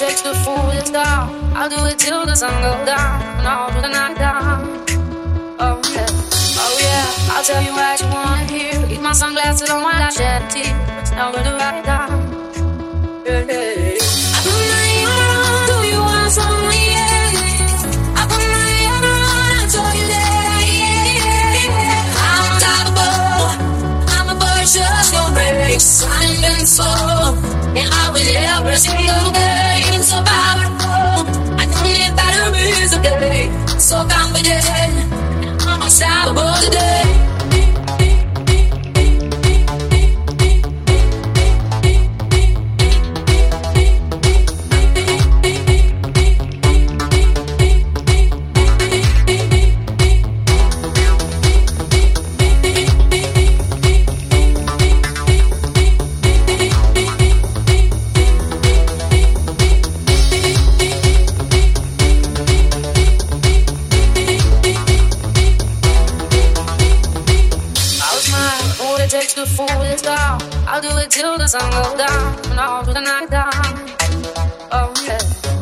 takes to fool this down. I'll do it till the sun goes down and all through the night down. Oh yeah, oh yeah. I'll tell you what you wanna hear. Keep my sunglasses on while I shed a tear. It's never to write down. Yeah, yeah. Yeah. Just no brakes. I'm invincible. And I will every single day. Takes to fool this down. I'll do it till the sun goes down and all through the night down. Oh yeah,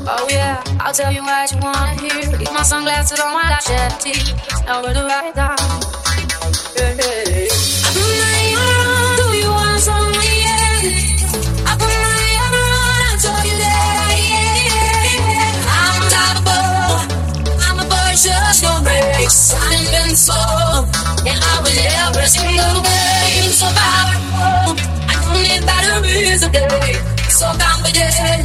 oh yeah. I'll tell you what you wanna hear. Keep my sunglasses on while I shed a tear. Never to write down. Yeah, yeah. My ear on. Do you want some? Yeah. You. Yeah, yeah. I'm unstoppable. I'm a. I'm invincible, and I will every single day so powerful.